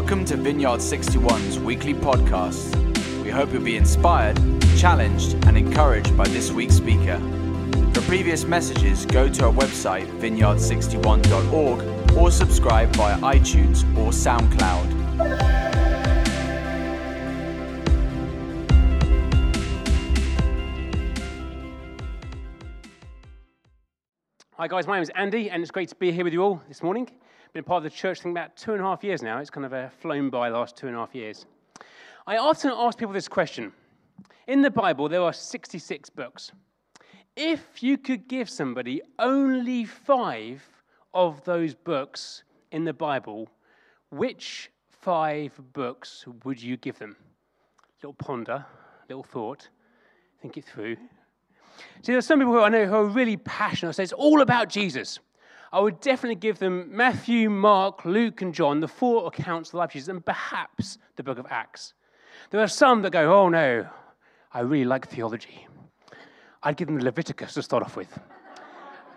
Welcome to Vineyard 61's weekly podcast. We hope you'll be inspired, challenged, and encouraged by this week's speaker. For previous messages, go to our website, vineyard61.org, or subscribe via iTunes or SoundCloud. Hi guys, my name is Andy, and it's great to be here with you all this morning. Been part of the church thing about two and a half years now. It's kind of uh, flown by the last two and a half years. I often ask people this question. In the Bible, there are 66 books. If you could give somebody only five of those books in the Bible, which five books would you give them? A little ponder, a little thought, think it through. See, there's some people who I know who are really passionate, say it's all about Jesus. I would definitely give them Matthew, Mark, Luke, and John, the four accounts of the life of Jesus, and perhaps the book of Acts. There are some that go, oh no, I really like theology. I'd give them Leviticus to start off with.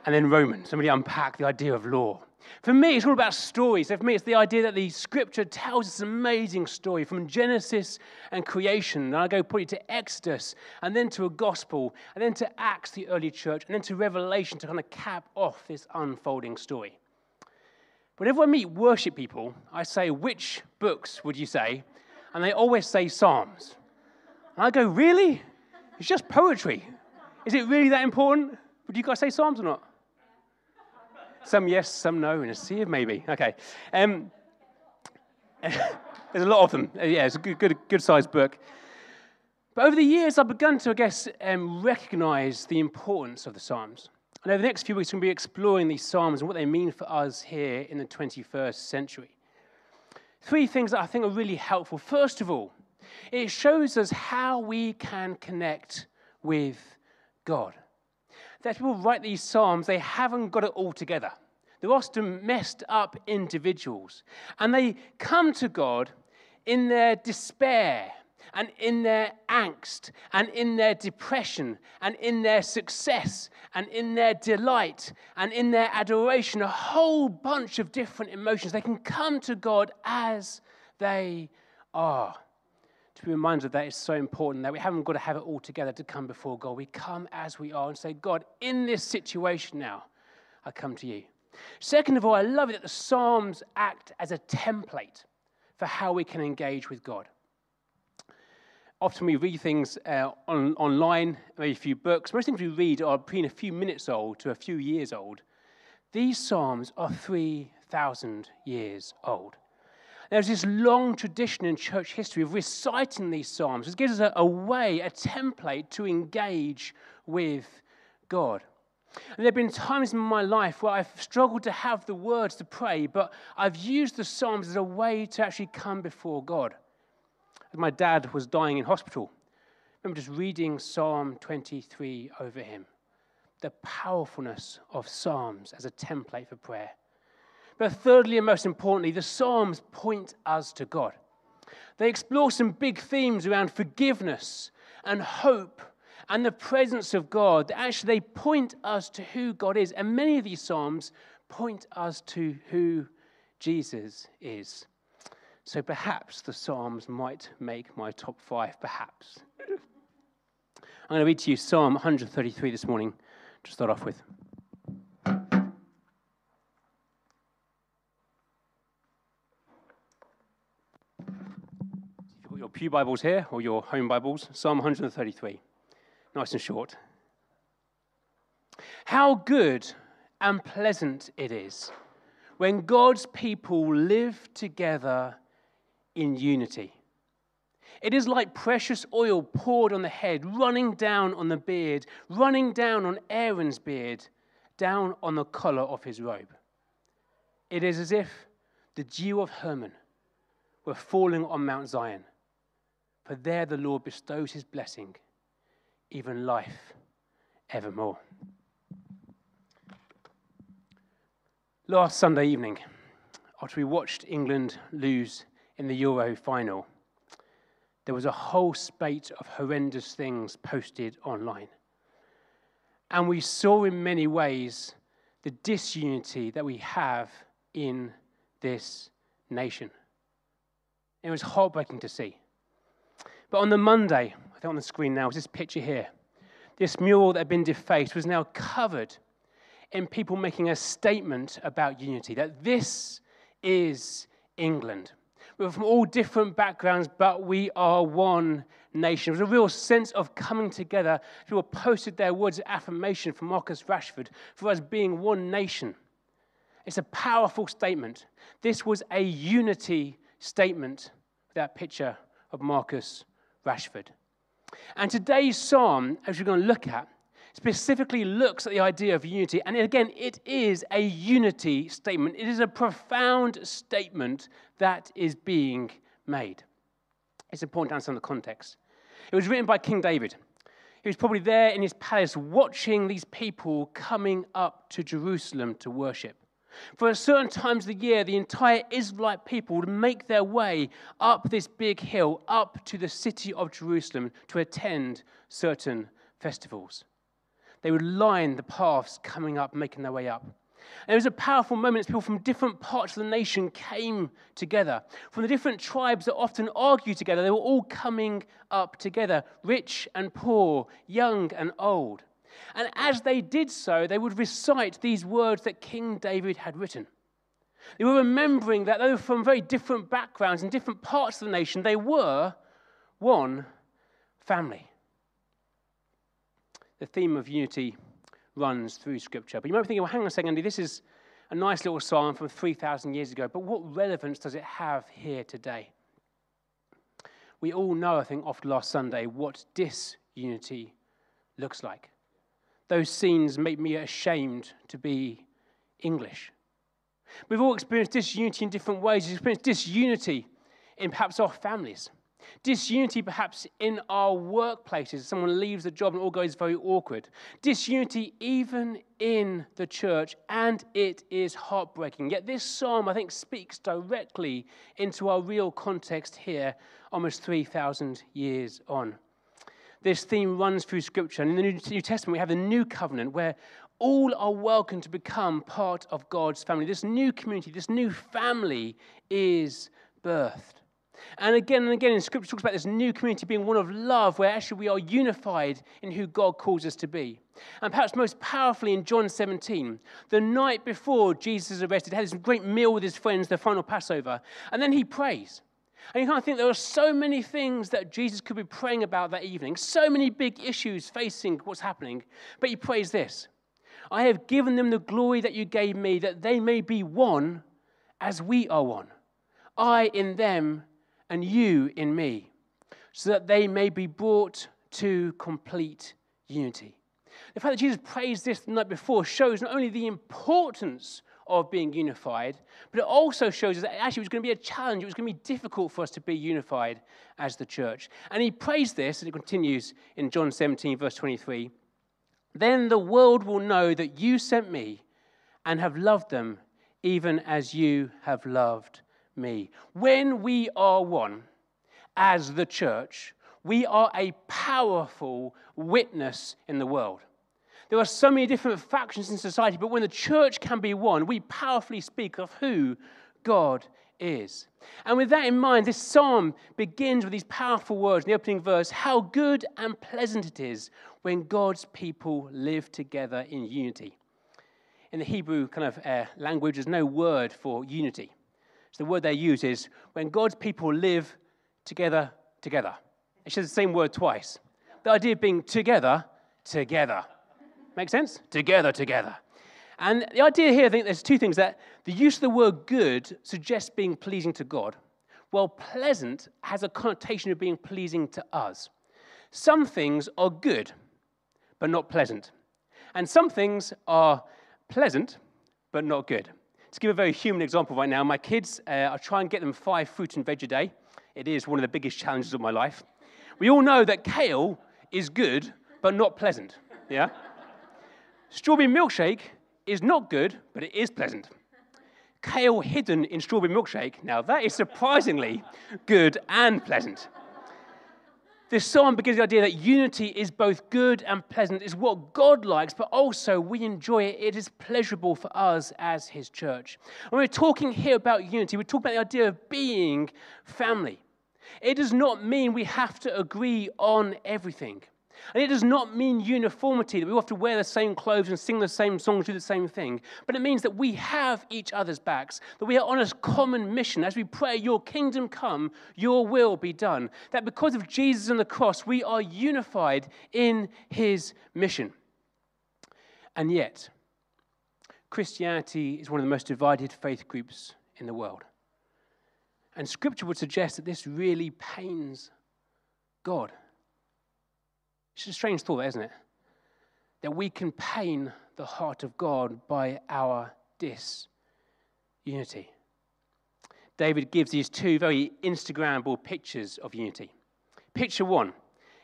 and then Romans, somebody unpack the idea of law. For me, it's all about stories. So for me, it's the idea that the scripture tells this amazing story from Genesis and creation. And I go put it to Exodus, and then to a gospel, and then to Acts, the early church, and then to Revelation to kind of cap off this unfolding story. Whenever I meet worship people, I say, Which books would you say? And they always say Psalms. And I go, Really? It's just poetry. Is it really that important? Would you guys say Psalms or not? Some yes, some no, and a sea of maybe. Okay. Um, there's a lot of them. Uh, yeah, it's a good, good, good sized book. But over the years, I've begun to, I guess, um, recognize the importance of the Psalms. And over the next few weeks, we're going to be exploring these Psalms and what they mean for us here in the 21st century. Three things that I think are really helpful. First of all, it shows us how we can connect with God that people write these Psalms, they haven't got it all together. They're often messed up individuals. And they come to God in their despair and in their angst and in their depression and in their success and in their delight and in their adoration, a whole bunch of different emotions. They can come to God as they are to be reminded that is so important that we haven't got to have it all together to come before God. We come as we are and say, God, in this situation now, I come to you. Second of all, I love it that the Psalms act as a template for how we can engage with God. Often we read things uh, on, online, maybe a few books. Most things we read are between a few minutes old to a few years old. These Psalms are 3,000 years old. There's this long tradition in church history of reciting these Psalms. It gives us a, a way, a template to engage with God. And there have been times in my life where I've struggled to have the words to pray, but I've used the Psalms as a way to actually come before God. My dad was dying in hospital, I remember just reading Psalm 23 over him. The powerfulness of Psalms as a template for prayer. But thirdly, and most importantly, the Psalms point us to God. They explore some big themes around forgiveness and hope and the presence of God. Actually, they point us to who God is. And many of these Psalms point us to who Jesus is. So perhaps the Psalms might make my top five, perhaps. I'm going to read to you Psalm 133 this morning to start off with. Pew Bibles here or your home Bibles, Psalm 133. Nice and short. How good and pleasant it is when God's people live together in unity. It is like precious oil poured on the head, running down on the beard, running down on Aaron's beard, down on the collar of his robe. It is as if the dew of Hermon were falling on Mount Zion for there the Lord bestows his blessing, even life evermore. Last Sunday evening, after we watched England lose in the Euro final, there was a whole spate of horrendous things posted online. And we saw in many ways the disunity that we have in this nation. It was heartbreaking to see. But on the Monday, I think on the screen now, is this picture here. This mural that had been defaced was now covered in people making a statement about unity that this is England. We're from all different backgrounds, but we are one nation. There was a real sense of coming together. People posted their words of affirmation for Marcus Rashford for us being one nation. It's a powerful statement. This was a unity statement, that picture of Marcus Rashford. And today's psalm, as we're going to look at, specifically looks at the idea of unity. And again, it is a unity statement. It is a profound statement that is being made. It's important to understand the context. It was written by King David. He was probably there in his palace watching these people coming up to Jerusalem to worship. For at certain times of the year, the entire Israelite people would make their way up this big hill, up to the city of Jerusalem to attend certain festivals. They would line the paths coming up, making their way up. And it was a powerful moment as people from different parts of the nation came together. From the different tribes that often argue together, they were all coming up together, rich and poor, young and old. And as they did so, they would recite these words that King David had written. They were remembering that were from very different backgrounds and different parts of the nation. They were one family the theme of unity runs through Scripture. But you might be thinking, well, hang on a second, Andy, this is a nice little psalm from 3,000 years ago, but what relevance does it have here today? We all know, I think, after last Sunday, what disunity looks like. Those scenes make me ashamed to be English. We've all experienced disunity in different ways. We've experienced disunity in perhaps our families. Disunity, perhaps, in our workplaces. Someone leaves the job and all goes very awkward. Disunity, even in the church, and it is heartbreaking. Yet, this psalm, I think, speaks directly into our real context here, almost 3,000 years on. This theme runs through Scripture. And in the New Testament, we have the New Covenant, where all are welcome to become part of God's family. This new community, this new family is birthed. And again and again in Scripture talks about this new community being one of love, where actually we are unified in who God calls us to be. And perhaps most powerfully in John 17, the night before Jesus is arrested, he had this great meal with his friends, the final Passover, and then he prays. And you kind of think there are so many things that Jesus could be praying about that evening, so many big issues facing what's happening. But he prays this I have given them the glory that you gave me, that they may be one as we are one. I in them and you in me, so that they may be brought to complete unity. The fact that Jesus prays this the night before shows not only the importance of being unified, but it also shows us that actually it was going to be a challenge. It was going to be difficult for us to be unified as the church. And he prays this, and it continues in John 17, verse 23 Then the world will know that you sent me and have loved them even as you have loved me. When we are one as the church, we are a powerful witness in the world. There are so many different factions in society, but when the church can be one, we powerfully speak of who God is. And with that in mind, this psalm begins with these powerful words in the opening verse How good and pleasant it is when God's people live together in unity. In the Hebrew kind of uh, language, there's no word for unity. So the word they use is when God's people live together, together. It's just the same word twice. The idea of being together, together. Make sense? Together, together. And the idea here, I think there's two things that the use of the word good suggests being pleasing to God, while pleasant has a connotation of being pleasing to us. Some things are good, but not pleasant. And some things are pleasant, but not good. To give a very human example right now, my kids, uh, I try and get them five fruit and veg a day. It is one of the biggest challenges of my life. We all know that kale is good, but not pleasant. Yeah? Strawberry milkshake is not good, but it is pleasant. Kale hidden in strawberry milkshake, now that is surprisingly good and pleasant. This psalm begins the idea that unity is both good and pleasant. It's what God likes, but also we enjoy it. It is pleasurable for us as His church. When we're talking here about unity, we're talking about the idea of being family. It does not mean we have to agree on everything. And it does not mean uniformity, that we have to wear the same clothes and sing the same songs, do the same thing. But it means that we have each other's backs, that we are on a common mission as we pray, Your kingdom come, Your will be done. That because of Jesus and the cross, we are unified in His mission. And yet, Christianity is one of the most divided faith groups in the world. And Scripture would suggest that this really pains God. It's a strange thought, isn't it? That we can pain the heart of God by our disunity. David gives these two very Instagrammable pictures of unity. Picture one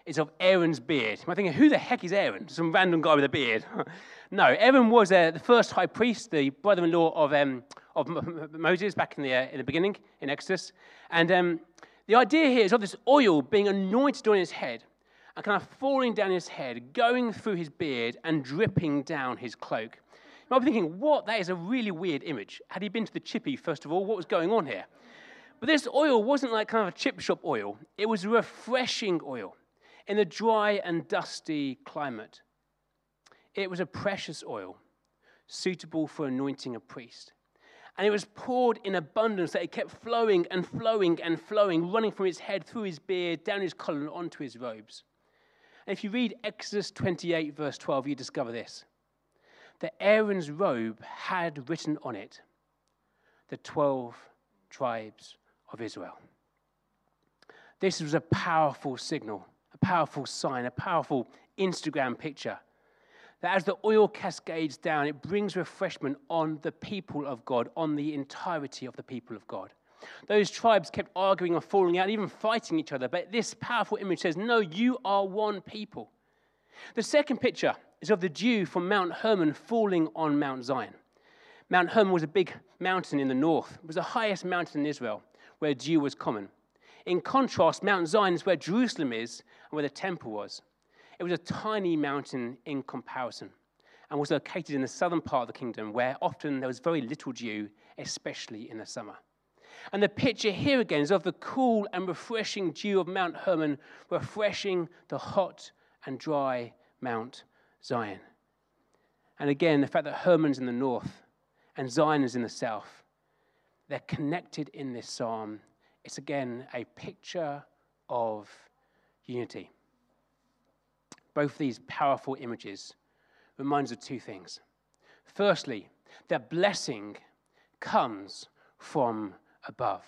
is of Aaron's beard. I'm thinking, who the heck is Aaron? Some random guy with a beard. no, Aaron was uh, the first high priest, the brother in law of, um, of Moses back in the, uh, in the beginning in Exodus. And um, the idea here is of this oil being anointed on his head and kind of falling down his head, going through his beard, and dripping down his cloak. You might be thinking, what? That is a really weird image. Had he been to the chippy, first of all? What was going on here? But this oil wasn't like kind of a chip shop oil, it was a refreshing oil in a dry and dusty climate. It was a precious oil, suitable for anointing a priest. And it was poured in abundance that it kept flowing and flowing and flowing, running from his head through his beard, down his collar, onto his robes. And if you read Exodus 28, verse 12, you discover this that Aaron's robe had written on it the 12 tribes of Israel. This was a powerful signal, a powerful sign, a powerful Instagram picture. That as the oil cascades down, it brings refreshment on the people of God, on the entirety of the people of God. Those tribes kept arguing and falling out, even fighting each other. But this powerful image says, No, you are one people. The second picture is of the dew from Mount Hermon falling on Mount Zion. Mount Hermon was a big mountain in the north, it was the highest mountain in Israel where dew was common. In contrast, Mount Zion is where Jerusalem is and where the temple was. It was a tiny mountain in comparison and was located in the southern part of the kingdom where often there was very little dew, especially in the summer. And the picture here again is of the cool and refreshing dew of Mount Hermon, refreshing the hot and dry Mount Zion. And again, the fact that Hermon's in the north and Zion is in the south, they're connected in this psalm. It's again a picture of unity. Both these powerful images reminds of two things. Firstly, that blessing comes from above.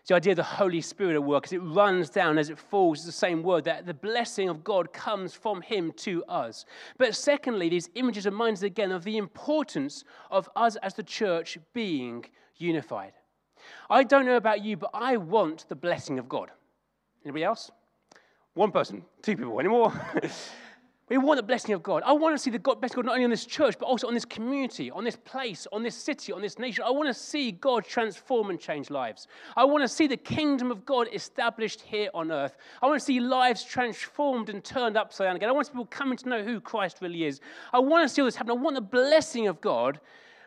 It's the idea of the Holy Spirit at work as it runs down, as it falls, is the same word, that the blessing of God comes from Him to us. But secondly, these images remind us again of the importance of us as the church being unified. I don't know about you, but I want the blessing of God. Anybody else? One person, two people, any more? We want the blessing of God. I want to see the God, blessing of God not only on this church, but also on this community, on this place, on this city, on this nation. I want to see God transform and change lives. I want to see the kingdom of God established here on earth. I want to see lives transformed and turned upside down again. I want people coming to know who Christ really is. I want to see all this happen. I want the blessing of God,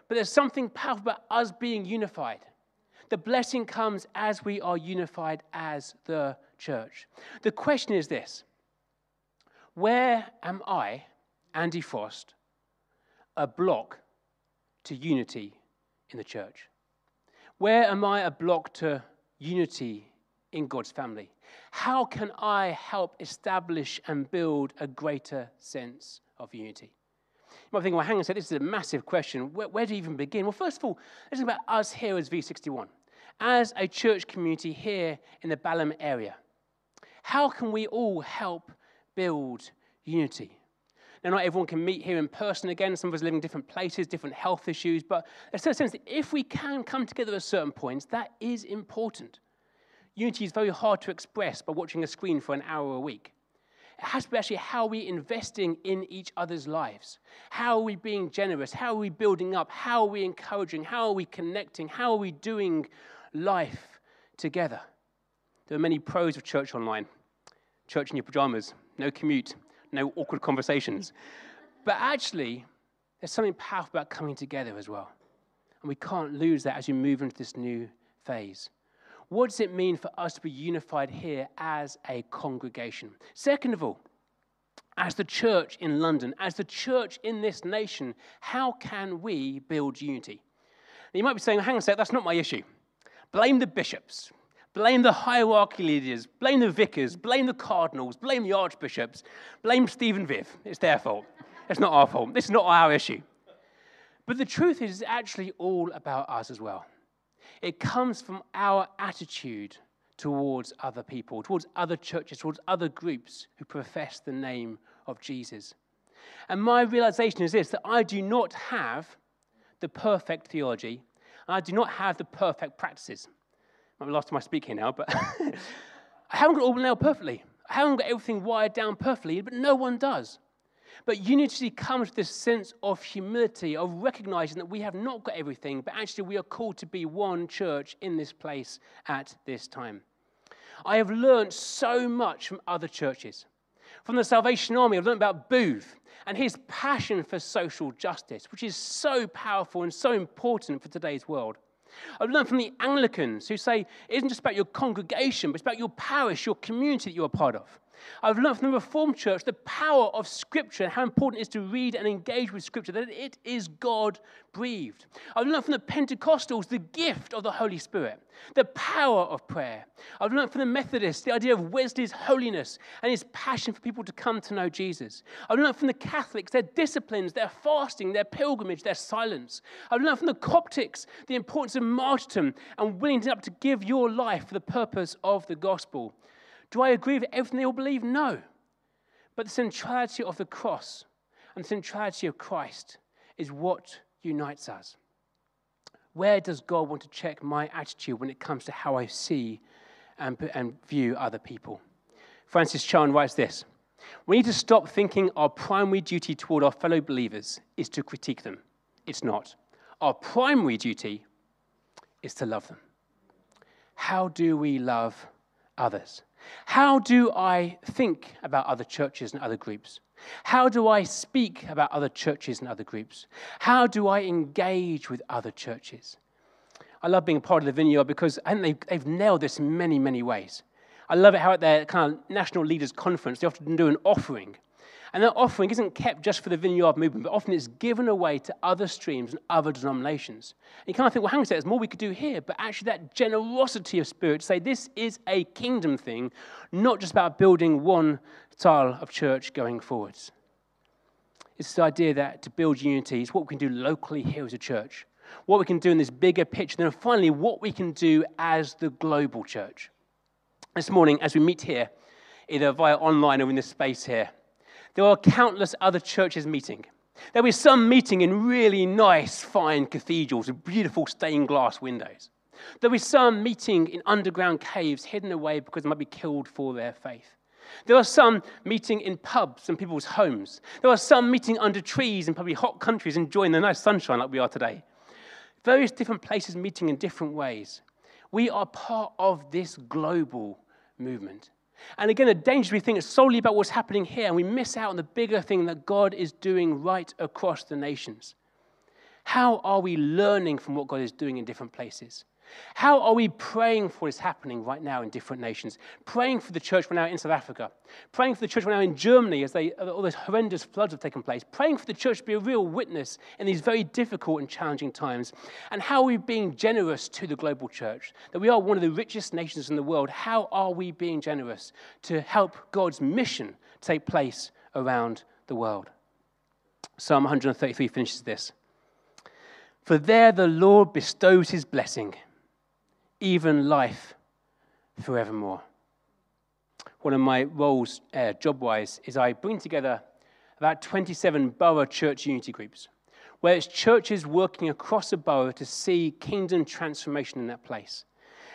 but there's something powerful about us being unified. The blessing comes as we are unified as the church. The question is this where am I, Andy Frost, a block to unity in the church? Where am I a block to unity in God's family? How can I help establish and build a greater sense of unity? You might think, well, hang on a second, this is a massive question. Where, where do you even begin? Well, first of all, let's think about us here as V61, as a church community here in the Balham area. How can we all help build unity. Now, not everyone can meet here in person again. Some of us live in different places, different health issues, but there's a sense that if we can come together at certain points, that is important. Unity is very hard to express by watching a screen for an hour a week. It has to be actually how are we investing in each other's lives? How are we being generous? How are we building up? How are we encouraging? How are we connecting? How are we doing life together? There are many pros of church online. church in your pajamas, no commute, no awkward conversations. But actually, there's something powerful about coming together as well. And we can't lose that as we move into this new phase. What does it mean for us to be unified here as a congregation? Second of all, as the church in London, as the church in this nation, how can we build unity? Now, you might be saying, hang on a sec, that's not my issue. Blame the bishops, blame the hierarchy leaders, blame the vicars, blame the cardinals, blame the archbishops, blame Stephen Viv. It's their fault. It's not our fault. This is not our issue. But the truth is, it's actually all about us as well. It comes from our attitude towards other people, towards other churches, towards other groups who profess the name of Jesus. And my realization is this that I do not have the perfect theology, and I do not have the perfect practices. The last time I speak here now, but I haven't got all nailed perfectly. I haven't got everything wired down perfectly, but no one does. But unity comes with this sense of humility, of recognizing that we have not got everything, but actually we are called to be one church in this place at this time. I have learned so much from other churches. From the Salvation Army, I've learned about Booth and his passion for social justice, which is so powerful and so important for today's world. I've learned from the Anglicans who say it isn't just about your congregation, but it's about your parish, your community that you're a part of. I've learned from the Reformed Church the power of Scripture and how important it is to read and engage with Scripture, that it is God breathed. I've learned from the Pentecostals the gift of the Holy Spirit, the power of prayer. I've learned from the Methodists the idea of Wesley's holiness and his passion for people to come to know Jesus. I've learned from the Catholics their disciplines, their fasting, their pilgrimage, their silence. I've learned from the Coptics the importance of martyrdom and willing up to give your life for the purpose of the gospel. Do I agree with everything they all believe? No. But the centrality of the cross and the centrality of Christ is what unites us. Where does God want to check my attitude when it comes to how I see and, and view other people? Francis Chan writes this We need to stop thinking our primary duty toward our fellow believers is to critique them. It's not. Our primary duty is to love them. How do we love others? How do I think about other churches and other groups? How do I speak about other churches and other groups? How do I engage with other churches? I love being part of the vineyard because I think they've, they've nailed this in many, many ways. I love it how at their kind of national leaders conference, they often do an offering and that offering isn't kept just for the vineyard movement, but often it's given away to other streams and other denominations. And you kind of think, well, hang on a second, there's more we could do here. But actually, that generosity of spirit to say this is a kingdom thing, not just about building one style of church going forwards. It's the idea that to build unity is what we can do locally here as a church, what we can do in this bigger picture, and then finally, what we can do as the global church. This morning, as we meet here, either via online or in this space here, there are countless other churches meeting. There'll be some meeting in really nice, fine cathedrals with beautiful stained glass windows. There'll be some meeting in underground caves hidden away because they might be killed for their faith. There are some meeting in pubs and people's homes. There are some meeting under trees in probably hot countries enjoying the nice sunshine like we are today. Various different places meeting in different ways. We are part of this global movement. And again, the danger we think is solely about what's happening here, and we miss out on the bigger thing that God is doing right across the nations. How are we learning from what God is doing in different places? How are we praying for what is happening right now in different nations? Praying for the church right now in South Africa. Praying for the church right now in Germany as they, all those horrendous floods have taken place. Praying for the church to be a real witness in these very difficult and challenging times. And how are we being generous to the global church? That we are one of the richest nations in the world. How are we being generous to help God's mission take place around the world? Psalm 133 finishes this. For there the Lord bestows his blessing even life forevermore. One of my roles, uh, job wise, is I bring together about 27 borough church unity groups, where it's churches working across a borough to see kingdom transformation in that place.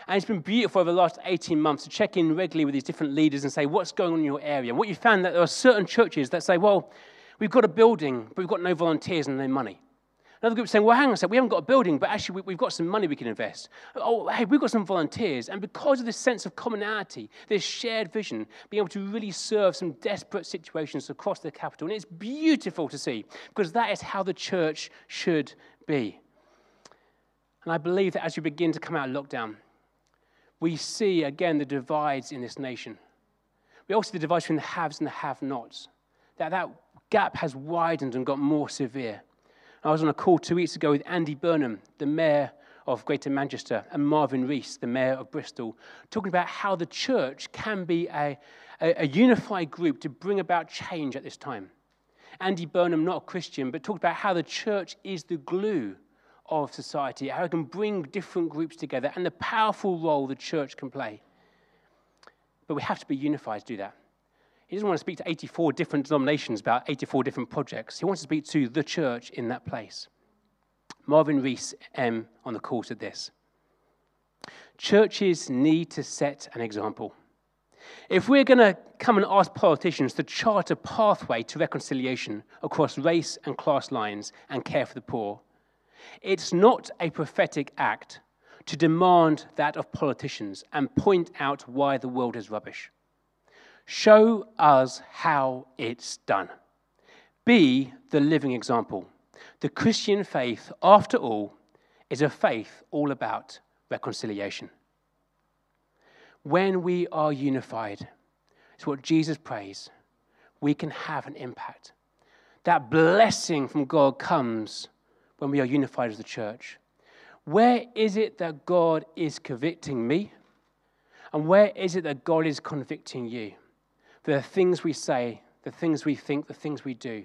And it's been beautiful over the last 18 months to check in regularly with these different leaders and say, what's going on in your area? And what you found that there are certain churches that say, well, we've got a building, but we've got no volunteers and no money. Another group saying, well, hang on a sec, we haven't got a building, but actually we, have got some money we can invest. Oh, hey, we've got some volunteers. And because of this sense of commonality, this shared vision, being able to really serve some desperate situations across the capital. And it's beautiful to see because that is how the church should be. And I believe that as we begin to come out of lockdown, we see again the divides in this nation. We also see the divides between the haves and the have nots. That, that gap has widened and got more severe. I was on a call two weeks ago with Andy Burnham, the mayor of Greater Manchester, and Marvin Rees, the mayor of Bristol, talking about how the church can be a, a, a unified group to bring about change at this time. Andy Burnham, not a Christian, but talked about how the church is the glue of society, how it can bring different groups together, and the powerful role the church can play. But we have to be unified to do that. He doesn't want to speak to 84 different denominations about 84 different projects. He wants to speak to the church in that place. Marvin Rees M on the call said this Churches need to set an example. If we're going to come and ask politicians to chart a pathway to reconciliation across race and class lines and care for the poor, it's not a prophetic act to demand that of politicians and point out why the world is rubbish. Show us how it's done. Be the living example. The Christian faith, after all, is a faith all about reconciliation. When we are unified, it's what Jesus prays, we can have an impact. That blessing from God comes when we are unified as the church. Where is it that God is convicting me? And where is it that God is convicting you? The things we say, the things we think, the things we do.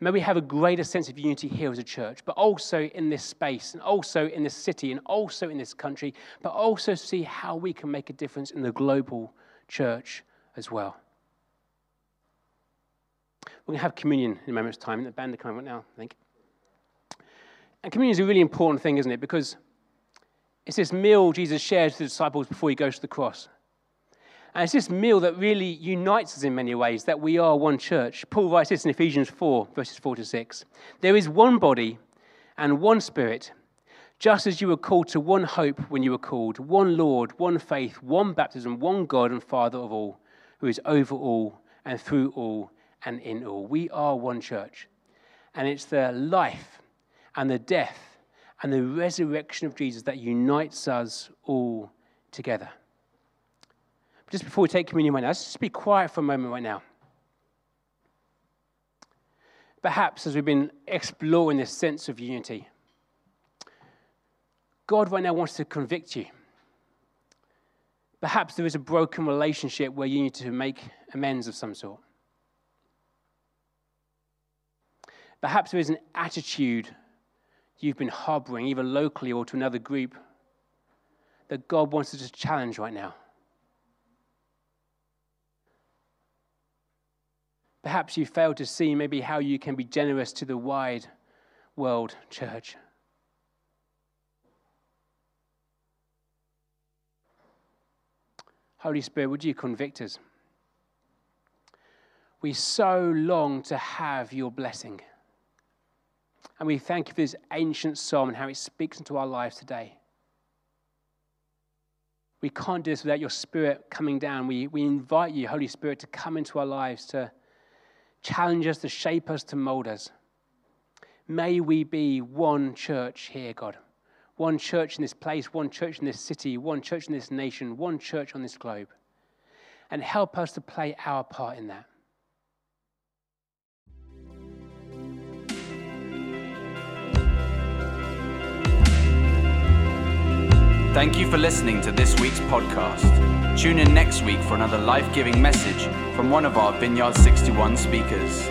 May we have a greater sense of unity here as a church, but also in this space, and also in this city, and also in this country, but also see how we can make a difference in the global church as well. We're going to have communion in a moment's time. The band are coming right now, I think. And communion is a really important thing, isn't it? Because it's this meal Jesus shares with the disciples before he goes to the cross. And it's this meal that really unites us in many ways, that we are one church. Paul writes this in Ephesians 4, verses 4 to 6. There is one body and one spirit, just as you were called to one hope when you were called, one Lord, one faith, one baptism, one God and Father of all, who is over all and through all and in all. We are one church. And it's the life and the death and the resurrection of Jesus that unites us all together just before we take communion right now, let's just be quiet for a moment right now. Perhaps as we've been exploring this sense of unity, God right now wants to convict you. Perhaps there is a broken relationship where you need to make amends of some sort. Perhaps there is an attitude you've been harboring, either locally or to another group, that God wants to just challenge right now. Perhaps you fail to see maybe how you can be generous to the wide world church. Holy Spirit, would you convict us? We so long to have your blessing. And we thank you for this ancient psalm and how it speaks into our lives today. We can't do this without your Spirit coming down. We, we invite you, Holy Spirit, to come into our lives to challenge us, to shape us, to mold us. May we be one church here, God. One church in this place, one church in this city, one church in this nation, one church on this globe. And help us to play our part in that. Thank you for listening to this week's podcast. Tune in next week for another life giving message from one of our Vineyard 61 speakers.